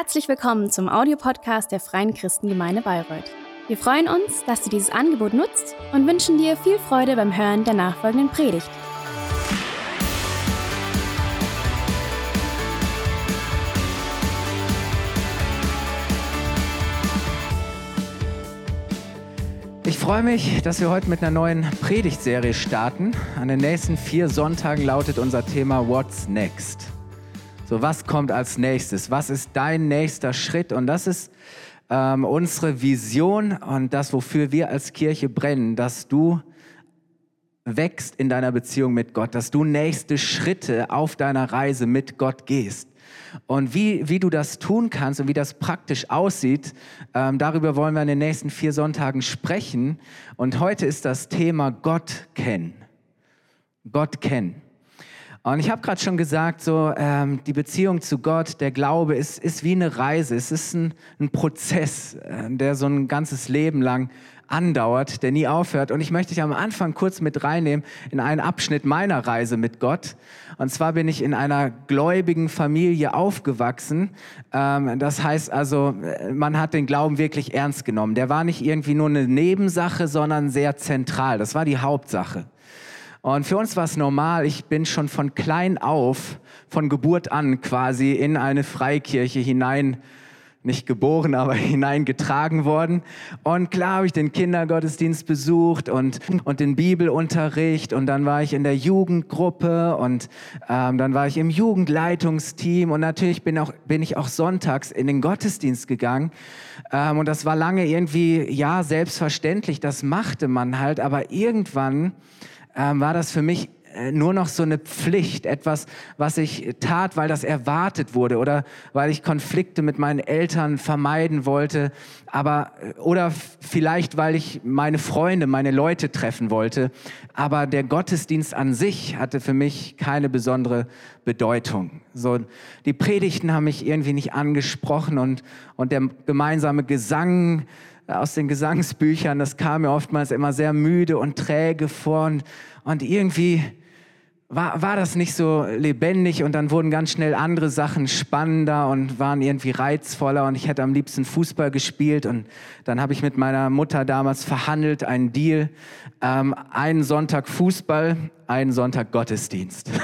Herzlich willkommen zum Audiopodcast der Freien Christengemeinde Bayreuth. Wir freuen uns, dass du dieses Angebot nutzt und wünschen dir viel Freude beim Hören der nachfolgenden Predigt. Ich freue mich, dass wir heute mit einer neuen Predigtserie starten. An den nächsten vier Sonntagen lautet unser Thema What's Next? So, was kommt als nächstes? Was ist dein nächster Schritt? Und das ist ähm, unsere Vision und das, wofür wir als Kirche brennen, dass du wächst in deiner Beziehung mit Gott, dass du nächste Schritte auf deiner Reise mit Gott gehst. Und wie, wie du das tun kannst und wie das praktisch aussieht, ähm, darüber wollen wir in den nächsten vier Sonntagen sprechen. Und heute ist das Thema Gott kennen. Gott kennen. Und ich habe gerade schon gesagt, so ähm, die Beziehung zu Gott, der Glaube ist, ist wie eine Reise. Es ist ein, ein Prozess, äh, der so ein ganzes Leben lang andauert, der nie aufhört. Und ich möchte dich am Anfang kurz mit reinnehmen in einen Abschnitt meiner Reise mit Gott. Und zwar bin ich in einer gläubigen Familie aufgewachsen. Ähm, das heißt also, man hat den Glauben wirklich ernst genommen. Der war nicht irgendwie nur eine Nebensache, sondern sehr zentral. Das war die Hauptsache. Und für uns war es normal, ich bin schon von klein auf, von Geburt an quasi in eine Freikirche hinein, nicht geboren, aber hineingetragen worden. Und klar habe ich den Kindergottesdienst besucht und, und den Bibelunterricht. Und dann war ich in der Jugendgruppe und ähm, dann war ich im Jugendleitungsteam. Und natürlich bin, auch, bin ich auch sonntags in den Gottesdienst gegangen. Ähm, und das war lange irgendwie, ja, selbstverständlich, das machte man halt, aber irgendwann ähm, war das für mich äh, nur noch so eine Pflicht, etwas, was ich tat, weil das erwartet wurde oder weil ich Konflikte mit meinen Eltern vermeiden wollte, aber äh, oder vielleicht weil ich meine Freunde, meine Leute treffen wollte, aber der Gottesdienst an sich hatte für mich keine besondere Bedeutung. So die Predigten haben mich irgendwie nicht angesprochen und und der gemeinsame Gesang aus den Gesangsbüchern, das kam mir oftmals immer sehr müde und träge vor und, und irgendwie war, war das nicht so lebendig und dann wurden ganz schnell andere Sachen spannender und waren irgendwie reizvoller und ich hätte am liebsten Fußball gespielt und dann habe ich mit meiner Mutter damals verhandelt, einen Deal, ähm, einen Sonntag Fußball, einen Sonntag Gottesdienst.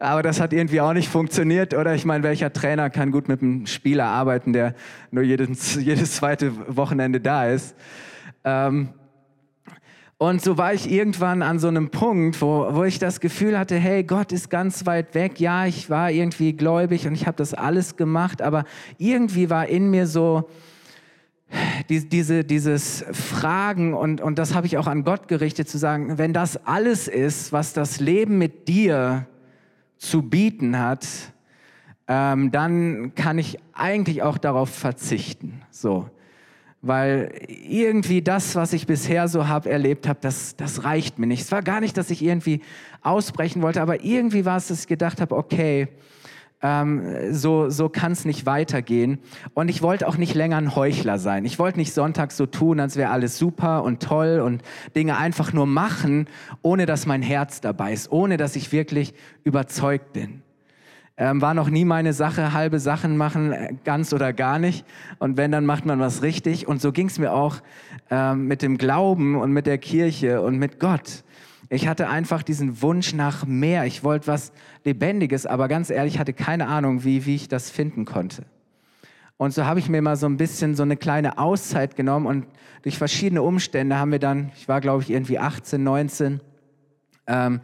Aber das hat irgendwie auch nicht funktioniert, oder? Ich meine, welcher Trainer kann gut mit einem Spieler arbeiten, der nur jedes, jedes zweite Wochenende da ist? Ähm, und so war ich irgendwann an so einem Punkt, wo, wo ich das Gefühl hatte, hey, Gott ist ganz weit weg. Ja, ich war irgendwie gläubig und ich habe das alles gemacht, aber irgendwie war in mir so die, diese, dieses Fragen und, und das habe ich auch an Gott gerichtet, zu sagen, wenn das alles ist, was das Leben mit dir zu bieten hat, ähm, dann kann ich eigentlich auch darauf verzichten. So. Weil irgendwie das, was ich bisher so habe erlebt habe, das, das reicht mir nicht. Es war gar nicht, dass ich irgendwie ausbrechen wollte, aber irgendwie war es, dass ich gedacht habe, okay, ähm, so, so kann es nicht weitergehen. Und ich wollte auch nicht länger ein Heuchler sein. Ich wollte nicht sonntags so tun, als wäre alles super und toll und Dinge einfach nur machen, ohne dass mein Herz dabei ist, ohne dass ich wirklich überzeugt bin. Ähm, war noch nie meine Sache, halbe Sachen machen, äh, ganz oder gar nicht. Und wenn, dann macht man was richtig. Und so ging es mir auch ähm, mit dem Glauben und mit der Kirche und mit Gott. Ich hatte einfach diesen Wunsch nach mehr. Ich wollte was Lebendiges, aber ganz ehrlich, hatte keine Ahnung, wie, wie ich das finden konnte. Und so habe ich mir mal so ein bisschen so eine kleine Auszeit genommen und durch verschiedene Umstände haben wir dann, ich war glaube ich irgendwie 18, 19, ähm,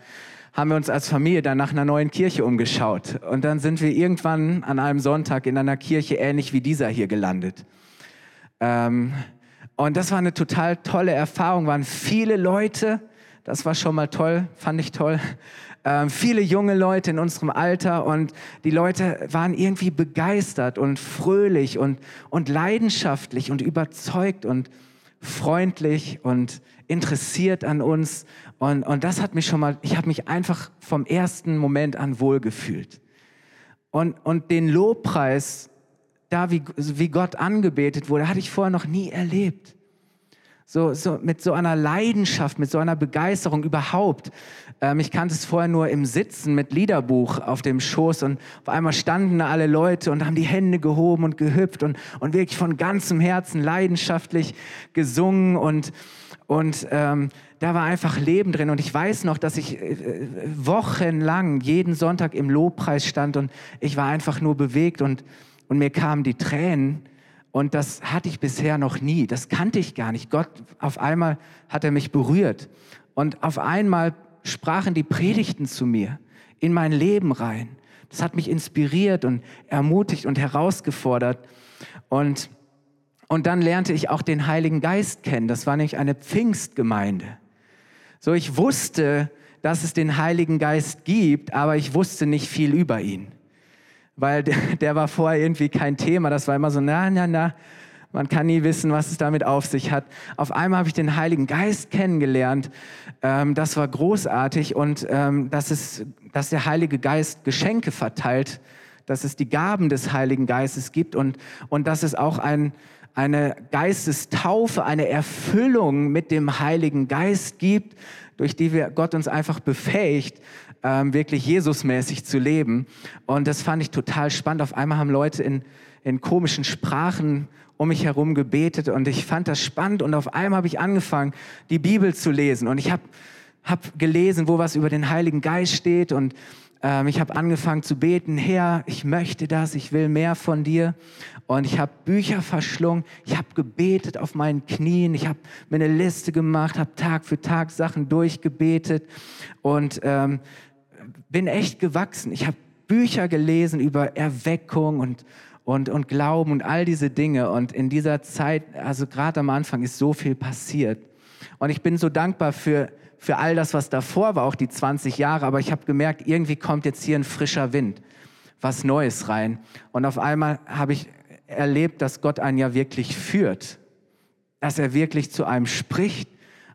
haben wir uns als Familie dann nach einer neuen Kirche umgeschaut. Und dann sind wir irgendwann an einem Sonntag in einer Kirche ähnlich wie dieser hier gelandet. Ähm, und das war eine total tolle Erfahrung, waren viele Leute, das war schon mal toll, fand ich toll. Ähm, viele junge Leute in unserem Alter und die Leute waren irgendwie begeistert und fröhlich und, und leidenschaftlich und überzeugt und freundlich und interessiert an uns. Und, und das hat mich schon mal, ich habe mich einfach vom ersten Moment an wohlgefühlt. Und, und den Lobpreis, da wie, wie Gott angebetet wurde, hatte ich vorher noch nie erlebt. So, so mit so einer Leidenschaft, mit so einer Begeisterung überhaupt. Ähm, ich kannte es vorher nur im Sitzen mit Liederbuch auf dem Schoß und auf einmal standen da alle Leute und haben die Hände gehoben und gehüpft und, und wirklich von ganzem Herzen leidenschaftlich gesungen und, und ähm, da war einfach Leben drin. Und ich weiß noch, dass ich äh, wochenlang jeden Sonntag im Lobpreis stand und ich war einfach nur bewegt und, und mir kamen die Tränen und das hatte ich bisher noch nie. Das kannte ich gar nicht. Gott, auf einmal hat er mich berührt. Und auf einmal sprachen die Predigten zu mir in mein Leben rein. Das hat mich inspiriert und ermutigt und herausgefordert. Und, und dann lernte ich auch den Heiligen Geist kennen. Das war nämlich eine Pfingstgemeinde. So, ich wusste, dass es den Heiligen Geist gibt, aber ich wusste nicht viel über ihn weil der, der war vorher irgendwie kein Thema. Das war immer so, na, na, na, man kann nie wissen, was es damit auf sich hat. Auf einmal habe ich den Heiligen Geist kennengelernt. Ähm, das war großartig und ähm, dass, es, dass der Heilige Geist Geschenke verteilt, dass es die Gaben des Heiligen Geistes gibt und, und dass es auch ein, eine Geistestaufe, eine Erfüllung mit dem Heiligen Geist gibt, durch die wir Gott uns einfach befähigt, ähm, wirklich Jesusmäßig zu leben. Und das fand ich total spannend. Auf einmal haben Leute in, in komischen Sprachen um mich herum gebetet und ich fand das spannend. Und auf einmal habe ich angefangen, die Bibel zu lesen. Und ich habe hab gelesen, wo was über den Heiligen Geist steht. Und ähm, ich habe angefangen zu beten, Herr, ich möchte das, ich will mehr von dir. Und ich habe Bücher verschlungen, ich habe gebetet auf meinen Knien, ich habe mir eine Liste gemacht, habe Tag für Tag Sachen durchgebetet. Und ähm, bin echt gewachsen. Ich habe Bücher gelesen über Erweckung und, und, und Glauben und all diese Dinge. Und in dieser Zeit, also gerade am Anfang, ist so viel passiert. Und ich bin so dankbar für, für all das, was davor war, auch die 20 Jahre. Aber ich habe gemerkt, irgendwie kommt jetzt hier ein frischer Wind, was Neues rein. Und auf einmal habe ich erlebt, dass Gott einen ja wirklich führt, dass er wirklich zu einem spricht.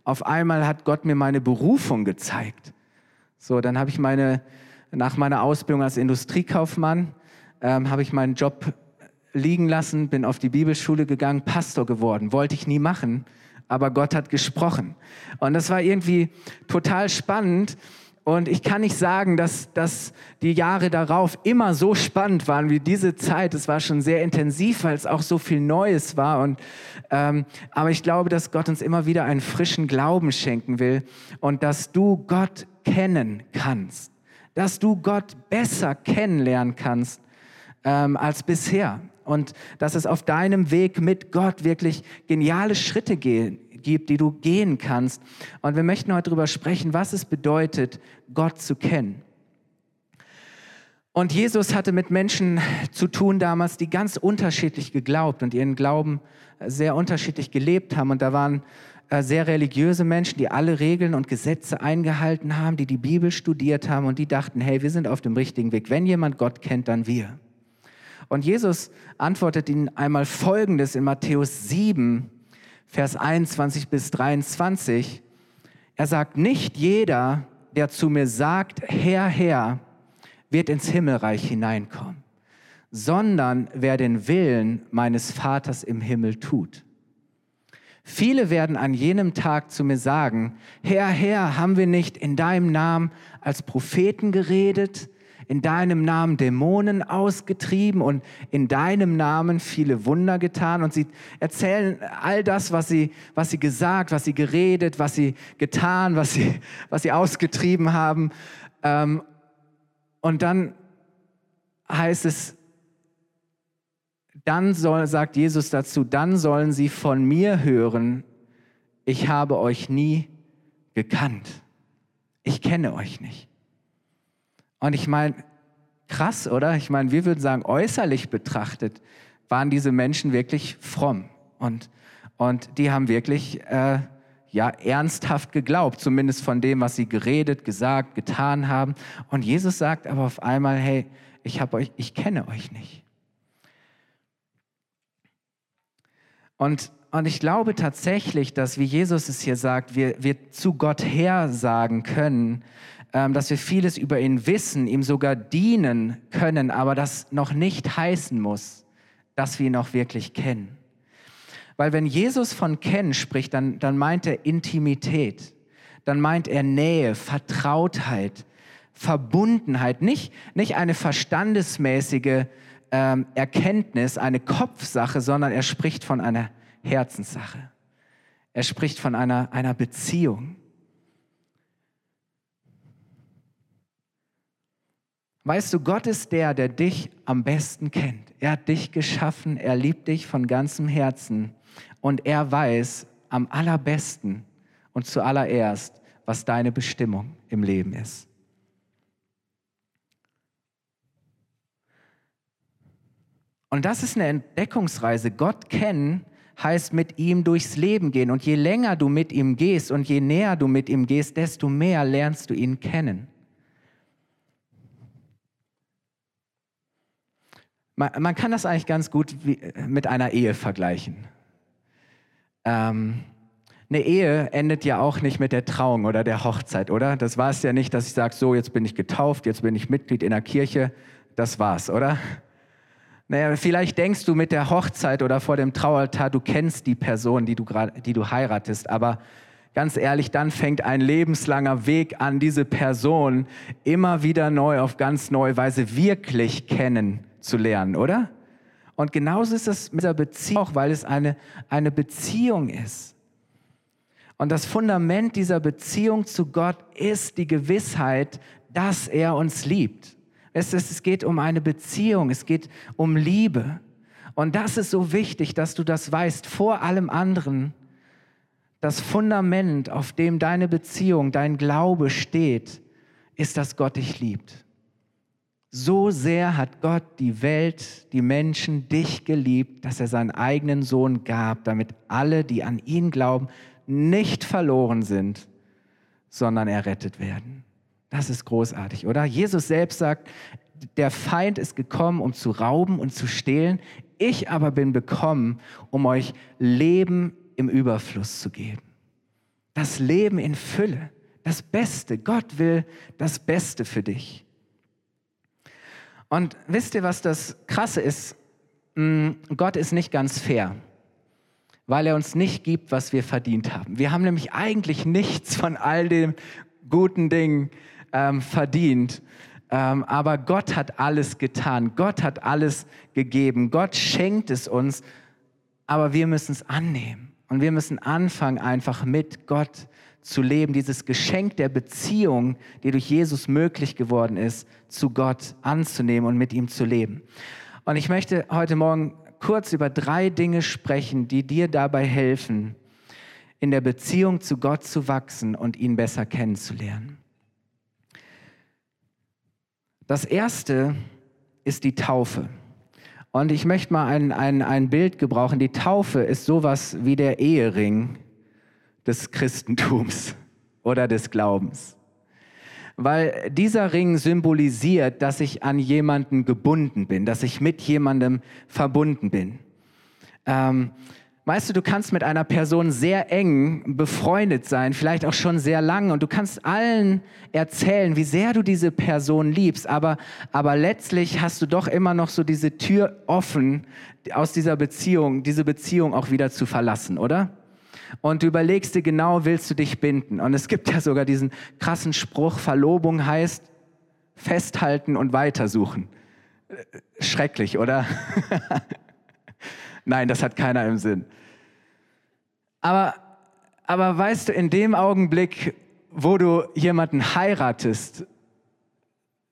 Auf einmal hat Gott mir meine Berufung gezeigt. So, dann habe ich meine, nach meiner Ausbildung als Industriekaufmann, ähm, habe ich meinen Job liegen lassen, bin auf die Bibelschule gegangen, Pastor geworden. Wollte ich nie machen, aber Gott hat gesprochen. Und das war irgendwie total spannend. Und ich kann nicht sagen, dass, dass die Jahre darauf immer so spannend waren wie diese Zeit. Es war schon sehr intensiv, weil es auch so viel Neues war. Und, ähm, aber ich glaube, dass Gott uns immer wieder einen frischen Glauben schenken will und dass du Gott kennen kannst, dass du Gott besser kennenlernen kannst ähm, als bisher und dass es auf deinem Weg mit Gott wirklich geniale Schritte gehen, gibt, die du gehen kannst. Und wir möchten heute darüber sprechen, was es bedeutet, Gott zu kennen. Und Jesus hatte mit Menschen zu tun damals, die ganz unterschiedlich geglaubt und ihren Glauben sehr unterschiedlich gelebt haben. Und da waren sehr religiöse Menschen, die alle Regeln und Gesetze eingehalten haben, die die Bibel studiert haben und die dachten, hey, wir sind auf dem richtigen Weg. Wenn jemand Gott kennt, dann wir. Und Jesus antwortet ihnen einmal Folgendes in Matthäus 7, Vers 21 bis 23. Er sagt, nicht jeder, der zu mir sagt, Herr, Herr, wird ins Himmelreich hineinkommen, sondern wer den Willen meines Vaters im Himmel tut. Viele werden an jenem Tag zu mir sagen, Herr, Herr, haben wir nicht in deinem Namen als Propheten geredet, in deinem Namen Dämonen ausgetrieben und in deinem Namen viele Wunder getan. Und sie erzählen all das, was sie, was sie gesagt, was sie geredet, was sie getan, was sie, was sie ausgetrieben haben. Ähm, und dann heißt es, dann soll, sagt Jesus dazu, dann sollen sie von mir hören, ich habe euch nie gekannt. Ich kenne euch nicht. Und ich meine, krass, oder? Ich meine, wir würden sagen, äußerlich betrachtet waren diese Menschen wirklich fromm. Und, und die haben wirklich äh, ja, ernsthaft geglaubt, zumindest von dem, was sie geredet, gesagt, getan haben. Und Jesus sagt aber auf einmal, hey, ich, hab euch, ich kenne euch nicht. Und, und ich glaube tatsächlich, dass, wie Jesus es hier sagt, wir, wir zu Gott her sagen können, ähm, dass wir vieles über ihn wissen, ihm sogar dienen können, aber das noch nicht heißen muss, dass wir ihn auch wirklich kennen. Weil wenn Jesus von kennen spricht, dann, dann meint er Intimität, dann meint er Nähe, Vertrautheit, Verbundenheit, nicht, nicht eine verstandesmäßige ähm, Erkenntnis, eine Kopfsache, sondern er spricht von einer Herzenssache. Er spricht von einer, einer Beziehung. Weißt du, Gott ist der, der dich am besten kennt. Er hat dich geschaffen, er liebt dich von ganzem Herzen und er weiß am allerbesten und zuallererst, was deine Bestimmung im Leben ist. Und das ist eine Entdeckungsreise. Gott kennen heißt mit ihm durchs Leben gehen. Und je länger du mit ihm gehst und je näher du mit ihm gehst, desto mehr lernst du ihn kennen. Man, man kann das eigentlich ganz gut wie, mit einer Ehe vergleichen. Ähm, eine Ehe endet ja auch nicht mit der Trauung oder der Hochzeit, oder? Das war es ja nicht, dass ich sage, so, jetzt bin ich getauft, jetzt bin ich Mitglied in der Kirche. Das war's, oder? Naja, vielleicht denkst du mit der Hochzeit oder vor dem Traualtar, du kennst die Person, die du, die du heiratest, aber ganz ehrlich, dann fängt ein lebenslanger Weg an, diese Person immer wieder neu auf ganz neue Weise wirklich kennenzulernen, oder? Und genauso ist es mit der Beziehung, auch weil es eine, eine Beziehung ist. Und das Fundament dieser Beziehung zu Gott ist die Gewissheit, dass er uns liebt. Es, ist, es geht um eine Beziehung, es geht um Liebe. Und das ist so wichtig, dass du das weißt, vor allem anderen. Das Fundament, auf dem deine Beziehung, dein Glaube steht, ist, dass Gott dich liebt. So sehr hat Gott die Welt, die Menschen, dich geliebt, dass er seinen eigenen Sohn gab, damit alle, die an ihn glauben, nicht verloren sind, sondern errettet werden. Das ist großartig, oder? Jesus selbst sagt, der Feind ist gekommen, um zu rauben und zu stehlen. Ich aber bin gekommen, um euch Leben im Überfluss zu geben. Das Leben in Fülle, das Beste. Gott will das Beste für dich. Und wisst ihr, was das Krasse ist? Mm, Gott ist nicht ganz fair, weil er uns nicht gibt, was wir verdient haben. Wir haben nämlich eigentlich nichts von all den guten Dingen, ähm, verdient. Ähm, aber Gott hat alles getan. Gott hat alles gegeben. Gott schenkt es uns. Aber wir müssen es annehmen. Und wir müssen anfangen, einfach mit Gott zu leben. Dieses Geschenk der Beziehung, die durch Jesus möglich geworden ist, zu Gott anzunehmen und mit ihm zu leben. Und ich möchte heute Morgen kurz über drei Dinge sprechen, die dir dabei helfen, in der Beziehung zu Gott zu wachsen und ihn besser kennenzulernen. Das erste ist die Taufe. Und ich möchte mal ein, ein, ein Bild gebrauchen. Die Taufe ist sowas wie der Ehering des Christentums oder des Glaubens. Weil dieser Ring symbolisiert, dass ich an jemanden gebunden bin, dass ich mit jemandem verbunden bin. Ähm, Weißt du, du kannst mit einer Person sehr eng befreundet sein, vielleicht auch schon sehr lang, und du kannst allen erzählen, wie sehr du diese Person liebst, aber, aber letztlich hast du doch immer noch so diese Tür offen, aus dieser Beziehung, diese Beziehung auch wieder zu verlassen, oder? Und du überlegst dir genau, willst du dich binden? Und es gibt ja sogar diesen krassen Spruch, Verlobung heißt festhalten und weitersuchen. Schrecklich, oder? Nein, das hat keiner im Sinn. Aber, aber weißt du, in dem Augenblick, wo du jemanden heiratest,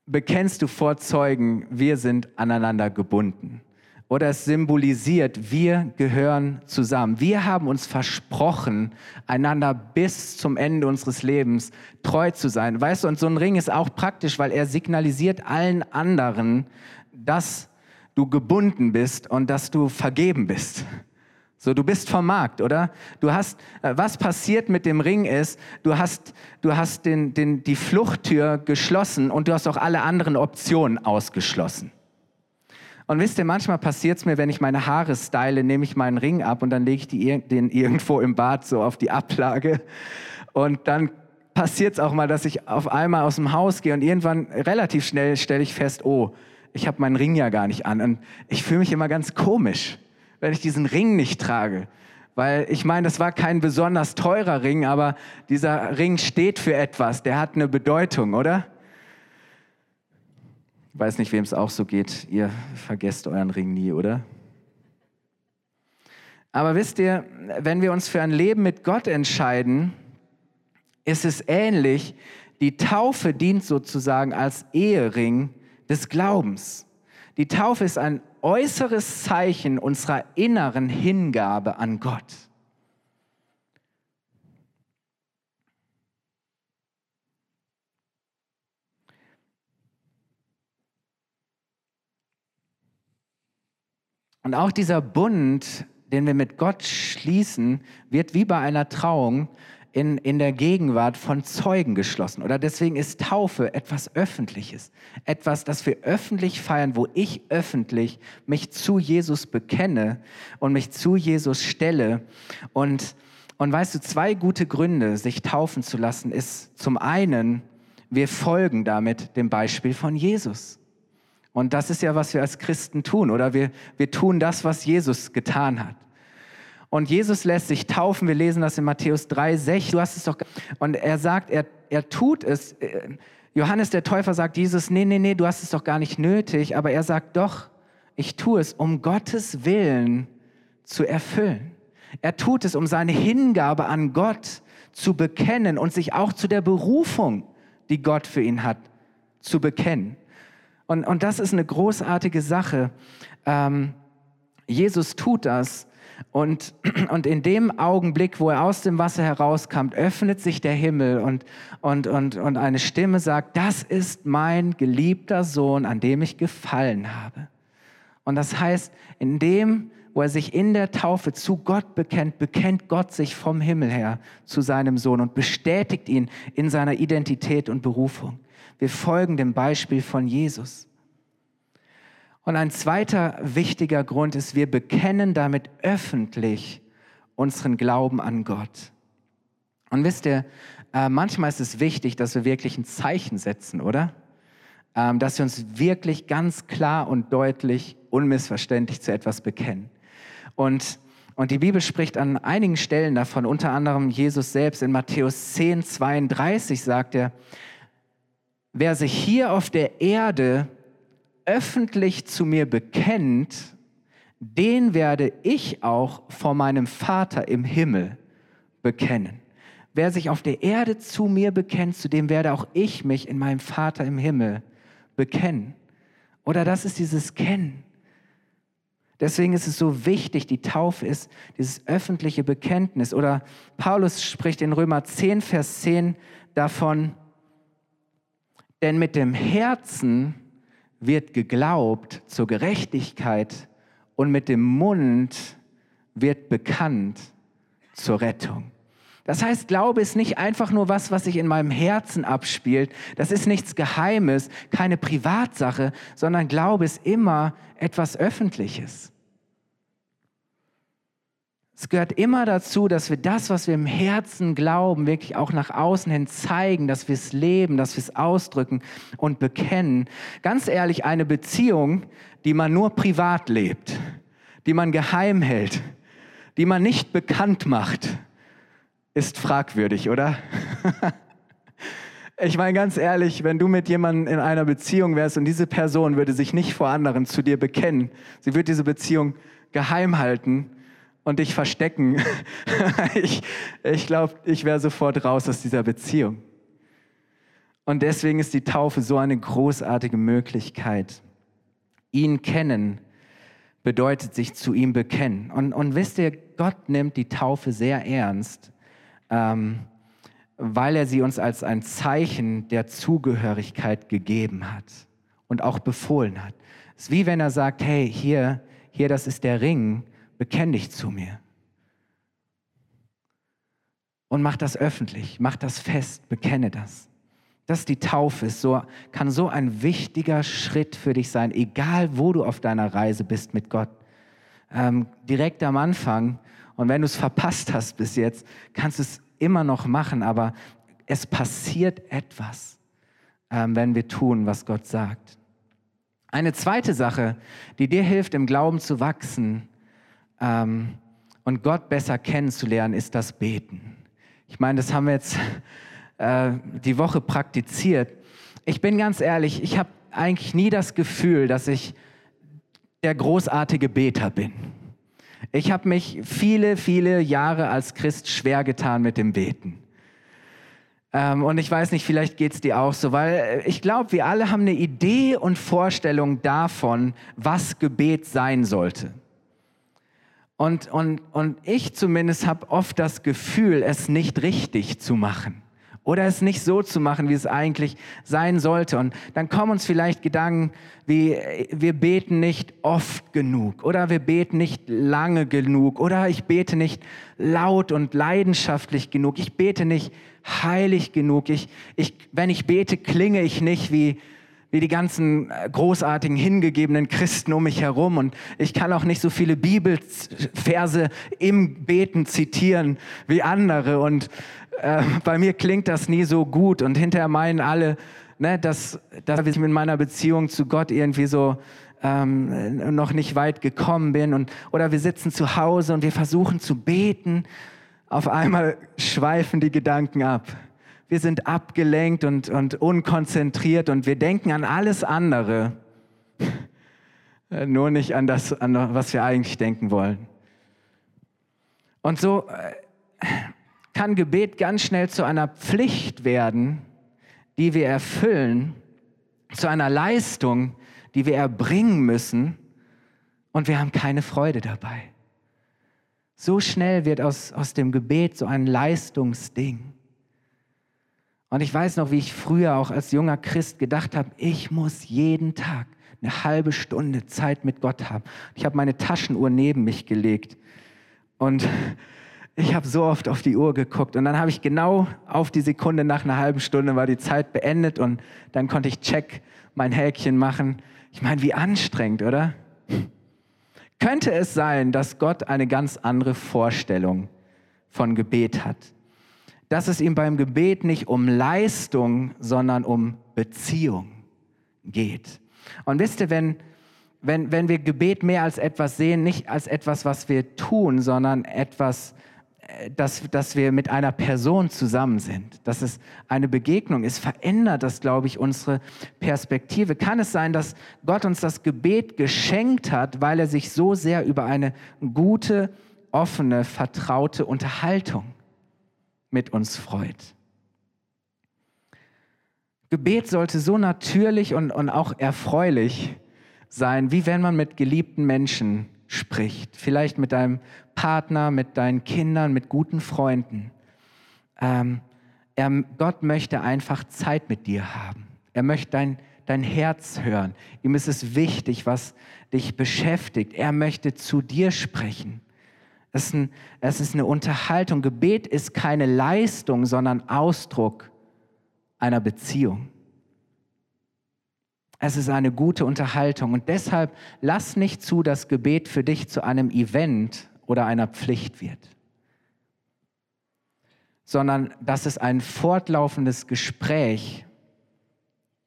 bekennst du vor Zeugen, wir sind aneinander gebunden. Oder es symbolisiert, wir gehören zusammen. Wir haben uns versprochen, einander bis zum Ende unseres Lebens treu zu sein. Weißt du, und so ein Ring ist auch praktisch, weil er signalisiert allen anderen, dass du gebunden bist und dass du vergeben bist. So, du bist vom Markt, oder? Du hast, äh, was passiert mit dem Ring ist, du hast, du hast den, den, die Fluchttür geschlossen und du hast auch alle anderen Optionen ausgeschlossen. Und wisst ihr, manchmal passiert es mir, wenn ich meine Haare style, nehme ich meinen Ring ab und dann lege ich die, den irgendwo im Bad so auf die Ablage. Und dann passiert es auch mal, dass ich auf einmal aus dem Haus gehe und irgendwann relativ schnell stelle ich fest, oh, ich habe meinen Ring ja gar nicht an. Und ich fühle mich immer ganz komisch wenn ich diesen Ring nicht trage. Weil ich meine, das war kein besonders teurer Ring, aber dieser Ring steht für etwas, der hat eine Bedeutung, oder? Ich weiß nicht, wem es auch so geht. Ihr vergesst euren Ring nie, oder? Aber wisst ihr, wenn wir uns für ein Leben mit Gott entscheiden, ist es ähnlich. Die Taufe dient sozusagen als Ehering des Glaubens. Die Taufe ist ein äußeres Zeichen unserer inneren Hingabe an Gott. Und auch dieser Bund, den wir mit Gott schließen, wird wie bei einer Trauung in, in der Gegenwart von Zeugen geschlossen. Oder deswegen ist Taufe etwas Öffentliches, etwas, das wir öffentlich feiern, wo ich öffentlich mich zu Jesus bekenne und mich zu Jesus stelle. Und, und weißt du, zwei gute Gründe, sich taufen zu lassen, ist zum einen, wir folgen damit dem Beispiel von Jesus. Und das ist ja, was wir als Christen tun, oder wir, wir tun das, was Jesus getan hat. Und Jesus lässt sich taufen. Wir lesen das in Matthäus 3, 6. Du hast es doch. Und er sagt, er, er tut es. Johannes der Täufer sagt Jesus, nee, nee, nee, du hast es doch gar nicht nötig. Aber er sagt doch, ich tue es, um Gottes Willen zu erfüllen. Er tut es, um seine Hingabe an Gott zu bekennen und sich auch zu der Berufung, die Gott für ihn hat, zu bekennen. Und, und das ist eine großartige Sache. Ähm, Jesus tut das, und, und in dem Augenblick, wo er aus dem Wasser herauskam, öffnet sich der Himmel und, und, und, und eine Stimme sagt, das ist mein geliebter Sohn, an dem ich gefallen habe. Und das heißt, in dem, wo er sich in der Taufe zu Gott bekennt, bekennt Gott sich vom Himmel her zu seinem Sohn und bestätigt ihn in seiner Identität und Berufung. Wir folgen dem Beispiel von Jesus. Und ein zweiter wichtiger Grund ist, wir bekennen damit öffentlich unseren Glauben an Gott. Und wisst ihr, äh, manchmal ist es wichtig, dass wir wirklich ein Zeichen setzen, oder? Ähm, dass wir uns wirklich ganz klar und deutlich, unmissverständlich zu etwas bekennen. Und, und die Bibel spricht an einigen Stellen davon, unter anderem Jesus selbst in Matthäus 10, 32 sagt er, wer sich hier auf der Erde öffentlich zu mir bekennt, den werde ich auch vor meinem Vater im Himmel bekennen. Wer sich auf der Erde zu mir bekennt, zu dem werde auch ich mich in meinem Vater im Himmel bekennen. Oder das ist dieses Kennen. Deswegen ist es so wichtig, die Taufe ist dieses öffentliche Bekenntnis. Oder Paulus spricht in Römer 10, Vers 10 davon, denn mit dem Herzen wird geglaubt zur Gerechtigkeit und mit dem Mund wird bekannt zur Rettung. Das heißt, Glaube ist nicht einfach nur was, was sich in meinem Herzen abspielt. Das ist nichts Geheimes, keine Privatsache, sondern Glaube ist immer etwas Öffentliches. Es gehört immer dazu, dass wir das, was wir im Herzen glauben, wirklich auch nach außen hin zeigen, dass wir es leben, dass wir es ausdrücken und bekennen. Ganz ehrlich, eine Beziehung, die man nur privat lebt, die man geheim hält, die man nicht bekannt macht, ist fragwürdig, oder? Ich meine ganz ehrlich, wenn du mit jemandem in einer Beziehung wärst und diese Person würde sich nicht vor anderen zu dir bekennen, sie würde diese Beziehung geheim halten, und dich verstecken. ich ich glaube, ich wäre sofort raus aus dieser Beziehung. Und deswegen ist die Taufe so eine großartige Möglichkeit. Ihn kennen bedeutet sich zu ihm bekennen. Und, und wisst ihr, Gott nimmt die Taufe sehr ernst, ähm, weil er sie uns als ein Zeichen der Zugehörigkeit gegeben hat und auch befohlen hat. Es ist wie wenn er sagt, hey, hier, hier, das ist der Ring, bekenn dich zu mir. Und mach das öffentlich, mach das fest, bekenne das. Das ist die Taufe, so, kann so ein wichtiger Schritt für dich sein, egal wo du auf deiner Reise bist mit Gott. Ähm, direkt am Anfang, und wenn du es verpasst hast bis jetzt, kannst du es immer noch machen, aber es passiert etwas, ähm, wenn wir tun, was Gott sagt. Eine zweite Sache, die dir hilft, im Glauben zu wachsen, ähm, und Gott besser kennenzulernen, ist das Beten. Ich meine, das haben wir jetzt äh, die Woche praktiziert. Ich bin ganz ehrlich, ich habe eigentlich nie das Gefühl, dass ich der großartige Beter bin. Ich habe mich viele, viele Jahre als Christ schwer getan mit dem Beten. Ähm, und ich weiß nicht, vielleicht geht es dir auch so, weil äh, ich glaube, wir alle haben eine Idee und Vorstellung davon, was Gebet sein sollte. Und, und, und ich zumindest habe oft das Gefühl, es nicht richtig zu machen oder es nicht so zu machen, wie es eigentlich sein sollte. Und dann kommen uns vielleicht Gedanken wie, wir beten nicht oft genug oder wir beten nicht lange genug oder ich bete nicht laut und leidenschaftlich genug, ich bete nicht heilig genug, ich, ich, wenn ich bete, klinge ich nicht wie, wie die ganzen äh, großartigen, hingegebenen Christen um mich herum. Und ich kann auch nicht so viele Bibelverse im Beten zitieren wie andere. Und äh, bei mir klingt das nie so gut. Und hinterher meinen alle, ne, dass, dass ich mit meiner Beziehung zu Gott irgendwie so ähm, noch nicht weit gekommen bin. Und, oder wir sitzen zu Hause und wir versuchen zu beten. Auf einmal schweifen die Gedanken ab wir sind abgelenkt und, und unkonzentriert und wir denken an alles andere, nur nicht an das, an was wir eigentlich denken wollen. Und so äh, kann Gebet ganz schnell zu einer Pflicht werden, die wir erfüllen, zu einer Leistung, die wir erbringen müssen und wir haben keine Freude dabei. So schnell wird aus, aus dem Gebet so ein Leistungsding. Und ich weiß noch, wie ich früher auch als junger Christ gedacht habe, ich muss jeden Tag eine halbe Stunde Zeit mit Gott haben. Ich habe meine Taschenuhr neben mich gelegt und ich habe so oft auf die Uhr geguckt und dann habe ich genau auf die Sekunde nach einer halben Stunde war die Zeit beendet und dann konnte ich check mein Häkchen machen. Ich meine, wie anstrengend, oder? Könnte es sein, dass Gott eine ganz andere Vorstellung von Gebet hat? Dass es ihm beim Gebet nicht um Leistung, sondern um Beziehung geht. Und wisst ihr, wenn, wenn, wenn wir Gebet mehr als etwas sehen, nicht als etwas, was wir tun, sondern etwas, äh, dass, dass wir mit einer Person zusammen sind, dass es eine Begegnung ist, verändert das, glaube ich, unsere Perspektive. Kann es sein, dass Gott uns das Gebet geschenkt hat, weil er sich so sehr über eine gute, offene, vertraute Unterhaltung mit uns freut. Gebet sollte so natürlich und, und auch erfreulich sein, wie wenn man mit geliebten Menschen spricht. Vielleicht mit deinem Partner, mit deinen Kindern, mit guten Freunden. Ähm, er, Gott möchte einfach Zeit mit dir haben. Er möchte dein, dein Herz hören. Ihm ist es wichtig, was dich beschäftigt. Er möchte zu dir sprechen. Es ist, ein, es ist eine Unterhaltung. Gebet ist keine Leistung, sondern Ausdruck einer Beziehung. Es ist eine gute Unterhaltung und deshalb lass nicht zu, dass Gebet für dich zu einem Event oder einer Pflicht wird, sondern dass es ein fortlaufendes Gespräch,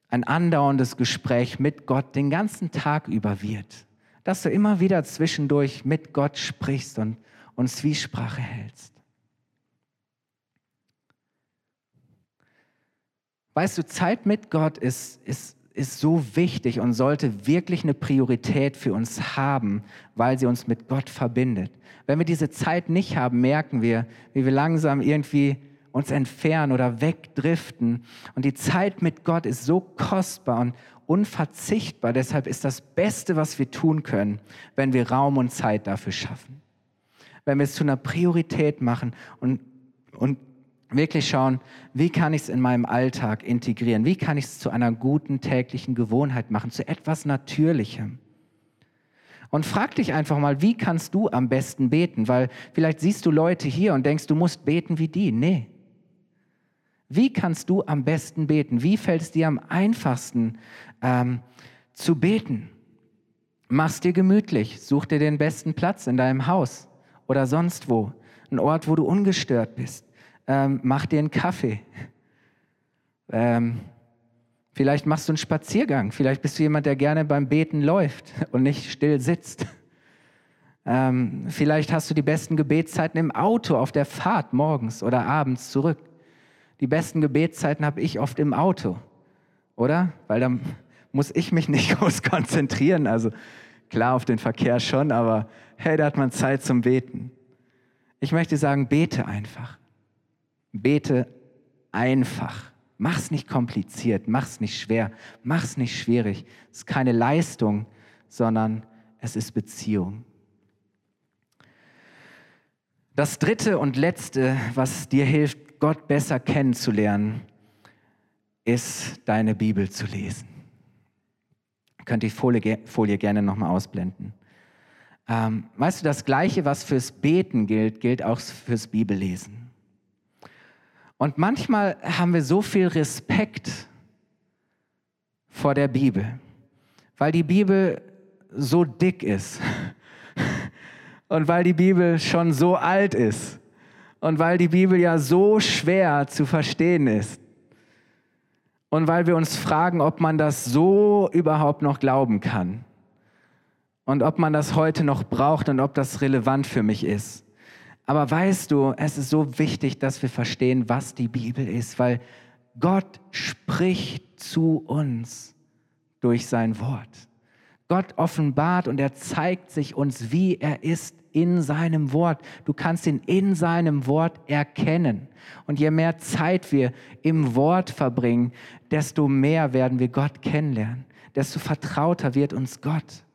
ein andauerndes Gespräch mit Gott den ganzen Tag über wird, dass du immer wieder zwischendurch mit Gott sprichst und und Zwiesprache hältst. Weißt du, Zeit mit Gott ist, ist, ist so wichtig und sollte wirklich eine Priorität für uns haben, weil sie uns mit Gott verbindet. Wenn wir diese Zeit nicht haben, merken wir, wie wir langsam irgendwie uns entfernen oder wegdriften. Und die Zeit mit Gott ist so kostbar und unverzichtbar. Deshalb ist das Beste, was wir tun können, wenn wir Raum und Zeit dafür schaffen wenn wir es zu einer Priorität machen und, und wirklich schauen, wie kann ich es in meinem Alltag integrieren? Wie kann ich es zu einer guten täglichen Gewohnheit machen, zu etwas Natürlichem? Und frag dich einfach mal, wie kannst du am besten beten? Weil vielleicht siehst du Leute hier und denkst, du musst beten wie die. Nee. Wie kannst du am besten beten? Wie fällt es dir am einfachsten ähm, zu beten? Mach's dir gemütlich, such dir den besten Platz in deinem Haus oder sonst wo. Ein Ort, wo du ungestört bist. Ähm, mach dir einen Kaffee. Ähm, vielleicht machst du einen Spaziergang. Vielleicht bist du jemand, der gerne beim Beten läuft und nicht still sitzt. Ähm, vielleicht hast du die besten Gebetszeiten im Auto auf der Fahrt morgens oder abends zurück. Die besten Gebetszeiten habe ich oft im Auto, oder? Weil dann muss ich mich nicht groß konzentrieren. Also klar auf den Verkehr schon, aber hey, da hat man Zeit zum Beten. Ich möchte sagen, bete einfach. Bete einfach. Mach's nicht kompliziert, mach's nicht schwer, mach's nicht schwierig. Es ist keine Leistung, sondern es ist Beziehung. Das dritte und letzte, was dir hilft, Gott besser kennenzulernen, ist deine Bibel zu lesen. Ihr könnt die Folie, Folie gerne nochmal ausblenden. Ähm, weißt du, das Gleiche, was fürs Beten gilt, gilt auch fürs Bibellesen. Und manchmal haben wir so viel Respekt vor der Bibel, weil die Bibel so dick ist und weil die Bibel schon so alt ist und weil die Bibel ja so schwer zu verstehen ist und weil wir uns fragen, ob man das so überhaupt noch glauben kann und ob man das heute noch braucht und ob das relevant für mich ist. Aber weißt du, es ist so wichtig, dass wir verstehen, was die Bibel ist, weil Gott spricht zu uns durch sein Wort. Gott offenbart und er zeigt sich uns, wie er ist in seinem Wort. Du kannst ihn in seinem Wort erkennen. Und je mehr Zeit wir im Wort verbringen, desto mehr werden wir Gott kennenlernen, desto vertrauter wird uns Gott.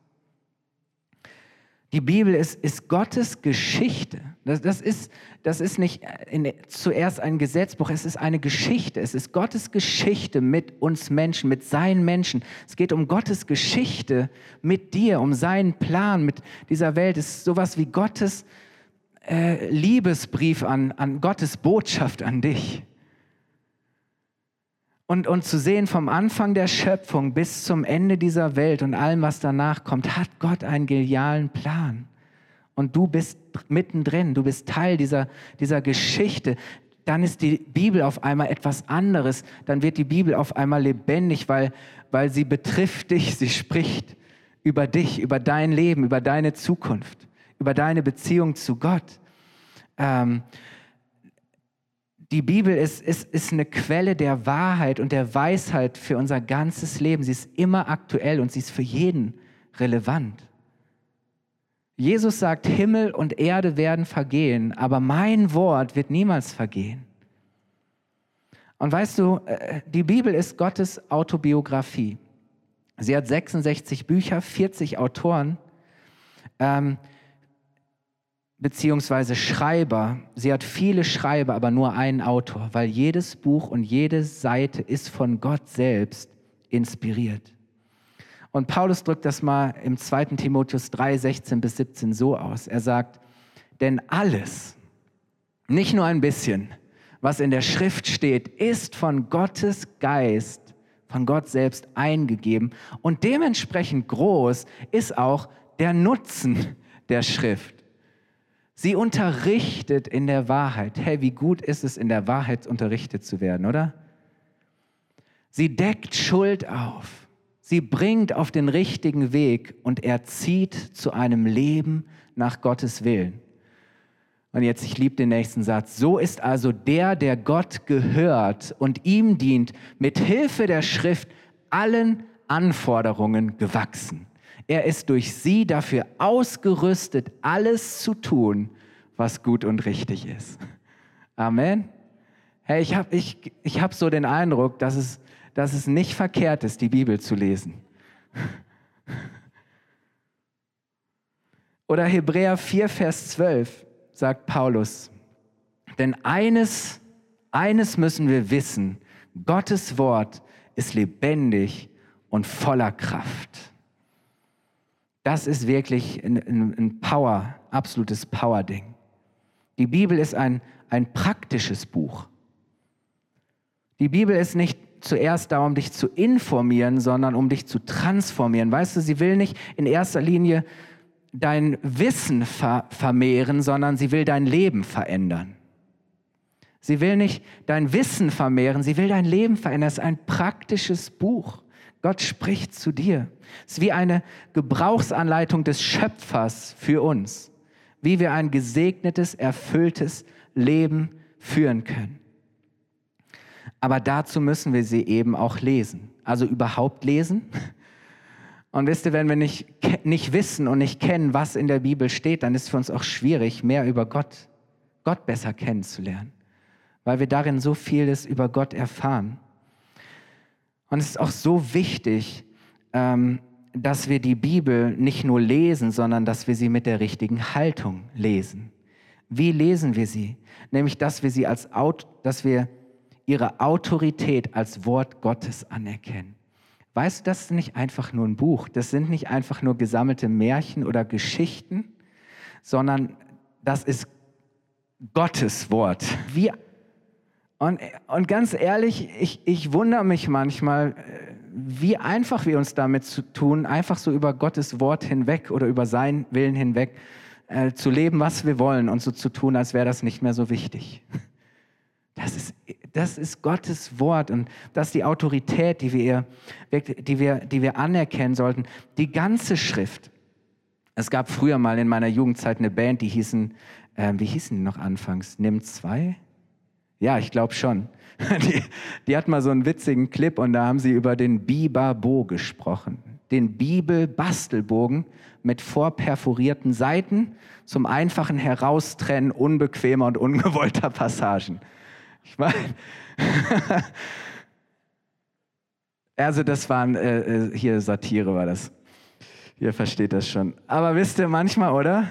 Die Bibel ist, ist Gottes Geschichte. Das, das, ist, das ist nicht in, zuerst ein Gesetzbuch, es ist eine Geschichte. Es ist Gottes Geschichte mit uns Menschen, mit seinen Menschen. Es geht um Gottes Geschichte mit dir, um seinen Plan mit dieser Welt. Es ist sowas wie Gottes äh, Liebesbrief an, an Gottes Botschaft an dich. Und, und zu sehen vom Anfang der Schöpfung bis zum Ende dieser Welt und allem, was danach kommt, hat Gott einen genialen Plan. Und du bist mittendrin, du bist Teil dieser, dieser Geschichte. Dann ist die Bibel auf einmal etwas anderes. Dann wird die Bibel auf einmal lebendig, weil, weil sie betrifft dich, sie spricht über dich, über dein Leben, über deine Zukunft, über deine Beziehung zu Gott. Ähm, die Bibel ist, ist, ist eine Quelle der Wahrheit und der Weisheit für unser ganzes Leben. Sie ist immer aktuell und sie ist für jeden relevant. Jesus sagt, Himmel und Erde werden vergehen, aber mein Wort wird niemals vergehen. Und weißt du, äh, die Bibel ist Gottes Autobiografie. Sie hat 66 Bücher, 40 Autoren. Ähm, beziehungsweise Schreiber. Sie hat viele Schreiber, aber nur einen Autor, weil jedes Buch und jede Seite ist von Gott selbst inspiriert. Und Paulus drückt das mal im 2. Timotheus 3, 16 bis 17 so aus. Er sagt, denn alles, nicht nur ein bisschen, was in der Schrift steht, ist von Gottes Geist, von Gott selbst eingegeben. Und dementsprechend groß ist auch der Nutzen der Schrift. Sie unterrichtet in der Wahrheit. Hey, wie gut ist es, in der Wahrheit unterrichtet zu werden, oder? Sie deckt Schuld auf. Sie bringt auf den richtigen Weg und erzieht zu einem Leben nach Gottes Willen. Und jetzt, ich liebe den nächsten Satz. So ist also der, der Gott gehört und ihm dient, mit Hilfe der Schrift allen Anforderungen gewachsen. Er ist durch sie dafür ausgerüstet, alles zu tun, was gut und richtig ist. Amen. Hey, ich habe ich, ich hab so den Eindruck, dass es, dass es nicht verkehrt ist, die Bibel zu lesen. Oder Hebräer 4, Vers 12 sagt Paulus, denn eines, eines müssen wir wissen, Gottes Wort ist lebendig und voller Kraft. Das ist wirklich ein, ein Power, absolutes Power-Ding. Die Bibel ist ein, ein praktisches Buch. Die Bibel ist nicht zuerst da, um dich zu informieren, sondern um dich zu transformieren. Weißt du, sie will nicht in erster Linie dein Wissen ver vermehren, sondern sie will dein Leben verändern. Sie will nicht dein Wissen vermehren, sie will dein Leben verändern. Es ist ein praktisches Buch. Gott spricht zu dir. Es ist wie eine Gebrauchsanleitung des Schöpfers für uns, wie wir ein gesegnetes, erfülltes Leben führen können. Aber dazu müssen wir sie eben auch lesen. Also überhaupt lesen. Und wisst ihr, wenn wir nicht, nicht wissen und nicht kennen, was in der Bibel steht, dann ist es für uns auch schwierig, mehr über Gott, Gott besser kennenzulernen, weil wir darin so vieles über Gott erfahren. Und es ist auch so wichtig, ähm, dass wir die Bibel nicht nur lesen, sondern dass wir sie mit der richtigen Haltung lesen. Wie lesen wir sie? Nämlich, dass wir sie als, dass wir ihre Autorität als Wort Gottes anerkennen. Weißt du, das ist nicht einfach nur ein Buch, das sind nicht einfach nur gesammelte Märchen oder Geschichten, sondern das ist Gottes Wort. Wie, und, und ganz ehrlich, ich, ich wundere mich manchmal, wie einfach wir uns damit zu tun, einfach so über Gottes Wort hinweg oder über seinen Willen hinweg äh, zu leben, was wir wollen und so zu tun, als wäre das nicht mehr so wichtig. Das ist, das ist Gottes Wort und das ist die Autorität, die wir, die, wir, die wir anerkennen sollten. Die ganze Schrift. Es gab früher mal in meiner Jugendzeit eine Band, die hießen, äh, wie hießen die noch anfangs? Nimm zwei? Ja, ich glaube schon. Die, die hat mal so einen witzigen Clip und da haben sie über den Bibabo gesprochen. Den Bibel-Bastelbogen mit vorperforierten Seiten zum einfachen Heraustrennen unbequemer und ungewollter Passagen. Ich meine, also das waren, äh, äh, hier Satire war das. Ihr versteht das schon. Aber wisst ihr manchmal, oder?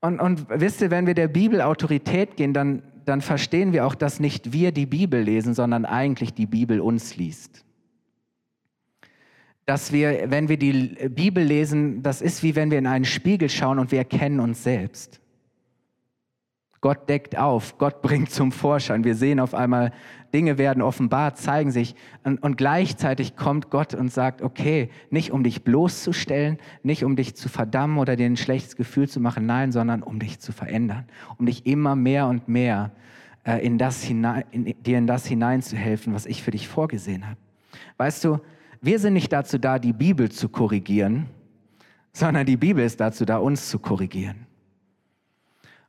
Und, und wisst ihr, wenn wir der Bibel Autorität gehen, dann, dann verstehen wir auch, dass nicht wir die Bibel lesen, sondern eigentlich die Bibel uns liest. Dass wir, wenn wir die Bibel lesen, das ist wie wenn wir in einen Spiegel schauen und wir erkennen uns selbst. Gott deckt auf, Gott bringt zum Vorschein. Wir sehen auf einmal, Dinge werden offenbart, zeigen sich. Und, und, gleichzeitig kommt Gott und sagt, okay, nicht um dich bloßzustellen, nicht um dich zu verdammen oder dir ein schlechtes Gefühl zu machen, nein, sondern um dich zu verändern, um dich immer mehr und mehr äh, in das hinein, in, dir in das hineinzuhelfen, was ich für dich vorgesehen habe. Weißt du, wir sind nicht dazu da, die Bibel zu korrigieren, sondern die Bibel ist dazu da, uns zu korrigieren.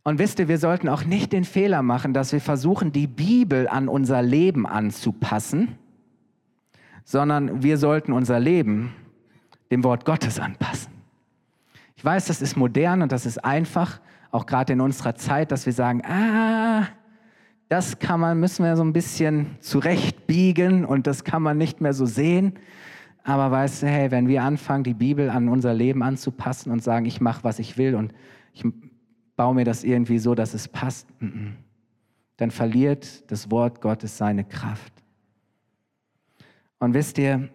Und wisst ihr, wir sollten auch nicht den Fehler machen, dass wir versuchen, die Bibel an unser Leben anzupassen, sondern wir sollten unser Leben dem Wort Gottes anpassen. Ich weiß, das ist modern und das ist einfach, auch gerade in unserer Zeit, dass wir sagen, ah, das kann man, müssen wir so ein bisschen zurechtbiegen und das kann man nicht mehr so sehen. Aber weißt du, hey, wenn wir anfangen, die Bibel an unser Leben anzupassen und sagen, ich mache, was ich will und ich baue mir das irgendwie so, dass es passt, dann verliert das Wort Gottes seine Kraft. Und wisst ihr,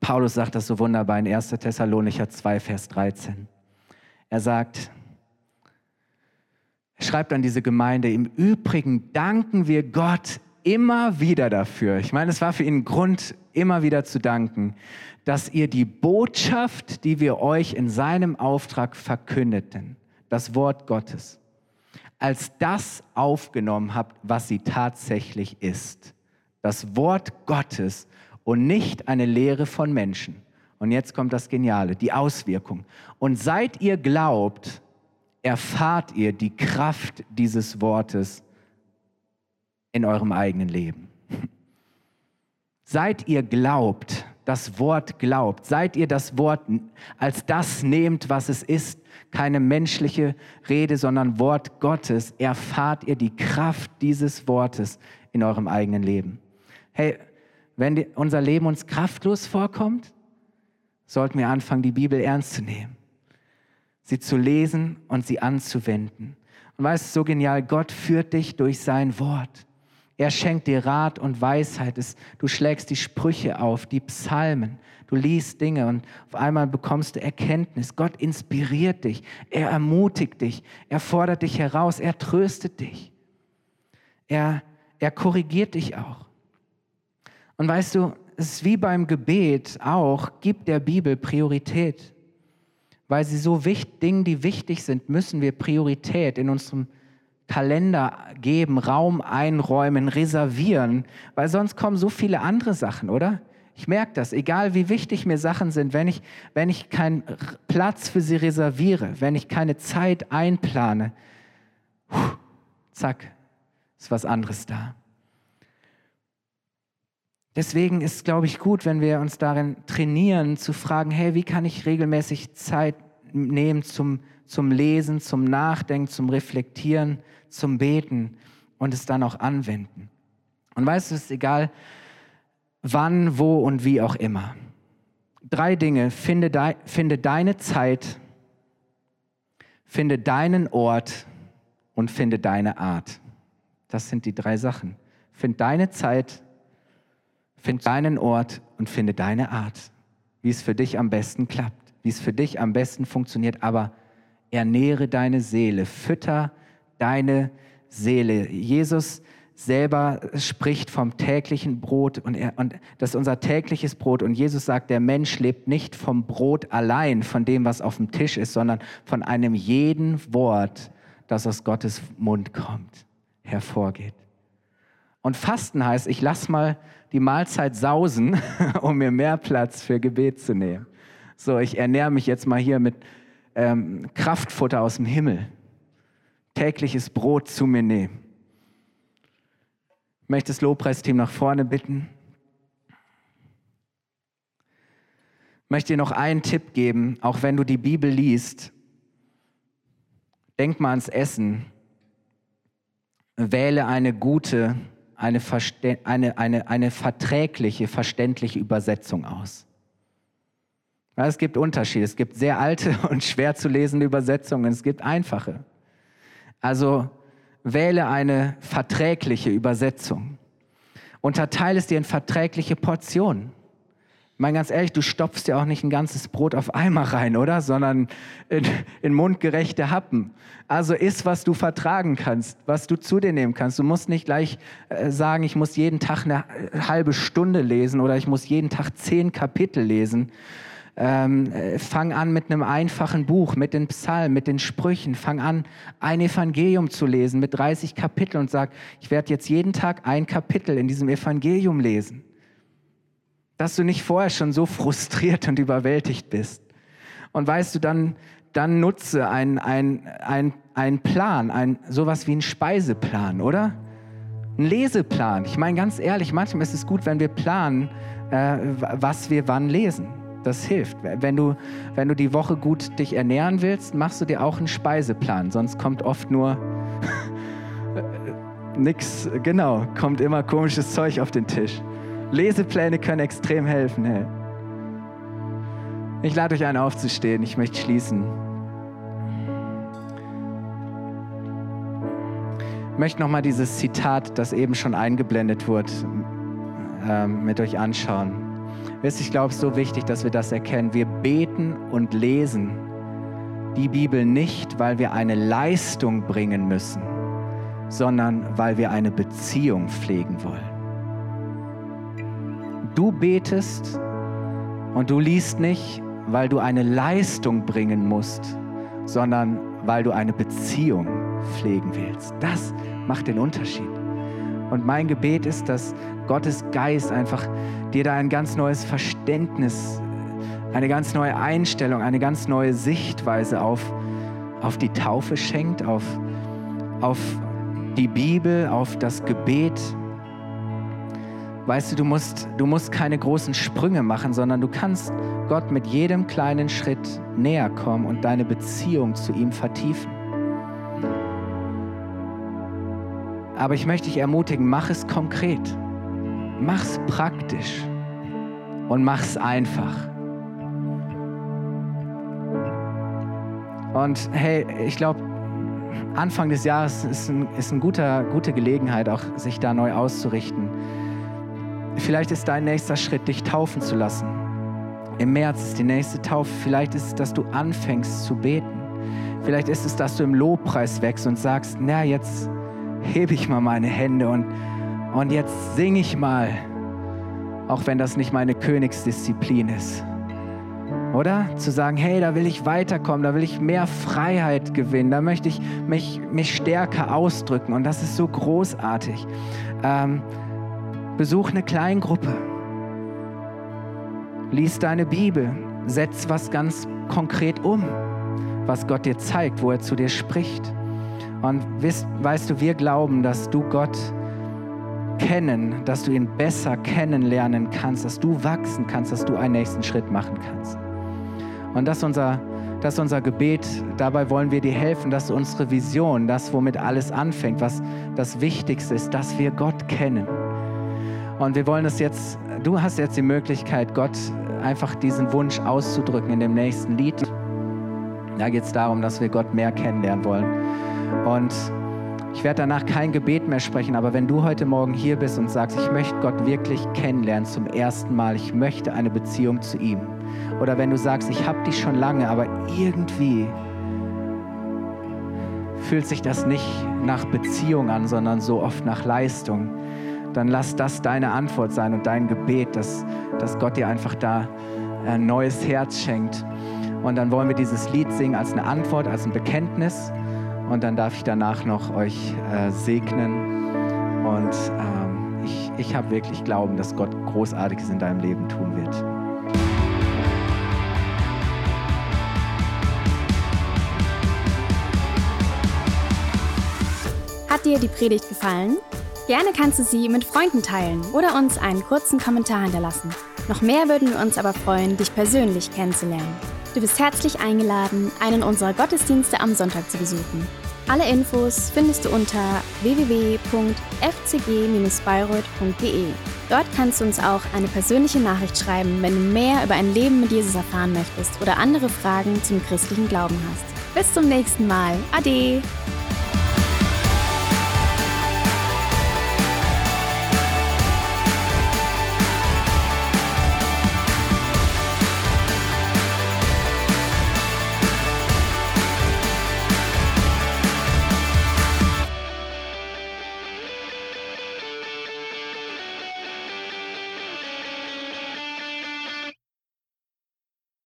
Paulus sagt das so wunderbar in 1. Thessalonicher 2, Vers 13. Er sagt, er schreibt an diese Gemeinde, im Übrigen danken wir Gott immer wieder dafür. Ich meine, es war für ihn Grund, immer wieder zu danken, dass ihr die Botschaft, die wir euch in seinem Auftrag verkündeten, das Wort Gottes, als das aufgenommen habt, was sie tatsächlich ist. Das Wort Gottes und nicht eine Lehre von Menschen. Und jetzt kommt das Geniale, die Auswirkung. Und seit ihr glaubt, erfahrt ihr die Kraft dieses Wortes in eurem eigenen Leben. Seit ihr glaubt, das Wort glaubt, seit ihr das Wort als das nehmt, was es ist, keine menschliche Rede, sondern Wort Gottes, erfahrt ihr die Kraft dieses Wortes in eurem eigenen Leben. Hey, wenn die, unser Leben uns kraftlos vorkommt, sollten wir anfangen, die Bibel ernst zu nehmen, sie zu lesen und sie anzuwenden. Und weißt du, so genial, Gott führt dich durch sein Wort. Er schenkt dir Rat und Weisheit. Du schlägst die Sprüche auf, die Psalmen. Du liest Dinge und auf einmal bekommst du Erkenntnis. Gott inspiriert dich. Er ermutigt dich. Er fordert dich heraus. Er tröstet dich. Er, er korrigiert dich auch. Und weißt du, es ist wie beim Gebet auch, gibt der Bibel Priorität. Weil sie so wichtig, Dinge, die wichtig sind, müssen wir Priorität in unserem Kalender geben, Raum einräumen, reservieren, weil sonst kommen so viele andere Sachen, oder? Ich merke das, egal wie wichtig mir Sachen sind, wenn ich, wenn ich keinen Platz für sie reserviere, wenn ich keine Zeit einplane, zack, ist was anderes da. Deswegen ist es, glaube ich, gut, wenn wir uns darin trainieren, zu fragen, hey, wie kann ich regelmäßig Zeit nehmen zum, zum Lesen, zum Nachdenken, zum Reflektieren, zum Beten und es dann auch anwenden. Und weißt du, es ist egal, wann, wo und wie auch immer. Drei Dinge. Finde, de, finde deine Zeit, finde deinen Ort und finde deine Art. Das sind die drei Sachen. Find deine Zeit, find deinen Ort und finde deine Art, wie es für dich am besten klappt, wie es für dich am besten funktioniert. Aber ernähre deine Seele, fütter deine Seele. Jesus selber spricht vom täglichen Brot und, er, und das ist unser tägliches Brot. Und Jesus sagt, der Mensch lebt nicht vom Brot allein, von dem, was auf dem Tisch ist, sondern von einem jeden Wort, das aus Gottes Mund kommt, hervorgeht. Und Fasten heißt, ich lasse mal die Mahlzeit sausen, um mir mehr Platz für Gebet zu nehmen. So, ich ernähre mich jetzt mal hier mit ähm, Kraftfutter aus dem Himmel. Tägliches Brot zu mir nehmen. Ich möchte das Lobpreisteam nach vorne bitten. Ich möchte dir noch einen Tipp geben, auch wenn du die Bibel liest. Denk mal ans Essen. Wähle eine gute, eine, eine, eine, eine verträgliche, verständliche Übersetzung aus. Ja, es gibt Unterschiede. Es gibt sehr alte und schwer zu lesende Übersetzungen. Es gibt einfache. Also wähle eine verträgliche Übersetzung. Unterteile es dir in verträgliche Portionen. Ich meine ganz ehrlich, du stopfst ja auch nicht ein ganzes Brot auf einmal rein, oder? Sondern in, in mundgerechte Happen. Also iss, was du vertragen kannst, was du zu dir nehmen kannst. Du musst nicht gleich äh, sagen, ich muss jeden Tag eine halbe Stunde lesen oder ich muss jeden Tag zehn Kapitel lesen, ähm, äh, fang an mit einem einfachen Buch, mit den Psalmen, mit den Sprüchen. Fang an, ein Evangelium zu lesen mit 30 Kapiteln und sag, ich werde jetzt jeden Tag ein Kapitel in diesem Evangelium lesen. Dass du nicht vorher schon so frustriert und überwältigt bist. Und weißt du, dann, dann nutze einen ein, ein Plan, ein, sowas wie einen Speiseplan, oder? Ein Leseplan. Ich meine ganz ehrlich, manchmal ist es gut, wenn wir planen, äh, was wir wann lesen. Das hilft. Wenn du, wenn du die Woche gut dich ernähren willst, machst du dir auch einen Speiseplan. Sonst kommt oft nur nix, genau, kommt immer komisches Zeug auf den Tisch. Lesepläne können extrem helfen. Hey. Ich lade euch ein, aufzustehen. Ich möchte schließen. Ich möchte nochmal dieses Zitat, das eben schon eingeblendet wurde, ähm, mit euch anschauen. Wisst, ich glaube, ist so wichtig, dass wir das erkennen. Wir beten und lesen die Bibel nicht, weil wir eine Leistung bringen müssen, sondern weil wir eine Beziehung pflegen wollen. Du betest und du liest nicht, weil du eine Leistung bringen musst, sondern weil du eine Beziehung pflegen willst. Das macht den Unterschied. Und mein Gebet ist, dass Gottes Geist einfach dir da ein ganz neues Verständnis, eine ganz neue Einstellung, eine ganz neue Sichtweise auf, auf die Taufe schenkt, auf, auf die Bibel, auf das Gebet. Weißt du, du musst, du musst keine großen Sprünge machen, sondern du kannst Gott mit jedem kleinen Schritt näher kommen und deine Beziehung zu ihm vertiefen. Aber ich möchte dich ermutigen, mach es konkret. Mach es praktisch und mach es einfach. Und hey, ich glaube, Anfang des Jahres ist, eine ein guter, gute Gelegenheit, auch sich da neu auszurichten. Vielleicht ist dein nächster Schritt, dich taufen zu lassen. Im März ist die nächste Taufe. Vielleicht ist es, dass du anfängst zu beten. Vielleicht ist es, dass du im Lobpreis wächst und sagst, na, jetzt hebe ich mal meine Hände und, und jetzt singe ich mal, auch wenn das nicht meine Königsdisziplin ist. Oder? Zu sagen, hey, da will ich weiterkommen, da will ich mehr Freiheit gewinnen, da möchte ich mich, mich stärker ausdrücken und das ist so großartig. Ähm, besuch eine Kleingruppe. Lies deine Bibel, setz was ganz konkret um, was Gott dir zeigt, wo er zu dir spricht. Und weißt, weißt du, wir glauben, dass du Gott kennen, dass du ihn besser kennenlernen kannst, dass du wachsen kannst, dass du einen nächsten Schritt machen kannst. Und das ist unser, das ist unser Gebet. Dabei wollen wir dir helfen, dass unsere Vision, das, womit alles anfängt, was das Wichtigste ist, dass wir Gott kennen. Und wir wollen es jetzt, du hast jetzt die Möglichkeit, Gott einfach diesen Wunsch auszudrücken in dem nächsten Lied. Da geht es darum, dass wir Gott mehr kennenlernen wollen. Und ich werde danach kein Gebet mehr sprechen, aber wenn du heute Morgen hier bist und sagst, ich möchte Gott wirklich kennenlernen zum ersten Mal, ich möchte eine Beziehung zu ihm. Oder wenn du sagst, ich habe dich schon lange, aber irgendwie fühlt sich das nicht nach Beziehung an, sondern so oft nach Leistung, dann lass das deine Antwort sein und dein Gebet, dass, dass Gott dir einfach da ein neues Herz schenkt. Und dann wollen wir dieses Lied singen als eine Antwort, als ein Bekenntnis. Und dann darf ich danach noch euch äh, segnen. Und ähm, ich, ich habe wirklich Glauben, dass Gott Großartiges in deinem Leben tun wird. Hat dir die Predigt gefallen? Gerne kannst du sie mit Freunden teilen oder uns einen kurzen Kommentar hinterlassen. Noch mehr würden wir uns aber freuen, dich persönlich kennenzulernen. Du bist herzlich eingeladen, einen unserer Gottesdienste am Sonntag zu besuchen. Alle Infos findest du unter www.fcg-bayreuth.de. Dort kannst du uns auch eine persönliche Nachricht schreiben, wenn du mehr über ein Leben mit Jesus erfahren möchtest oder andere Fragen zum christlichen Glauben hast. Bis zum nächsten Mal. Ade!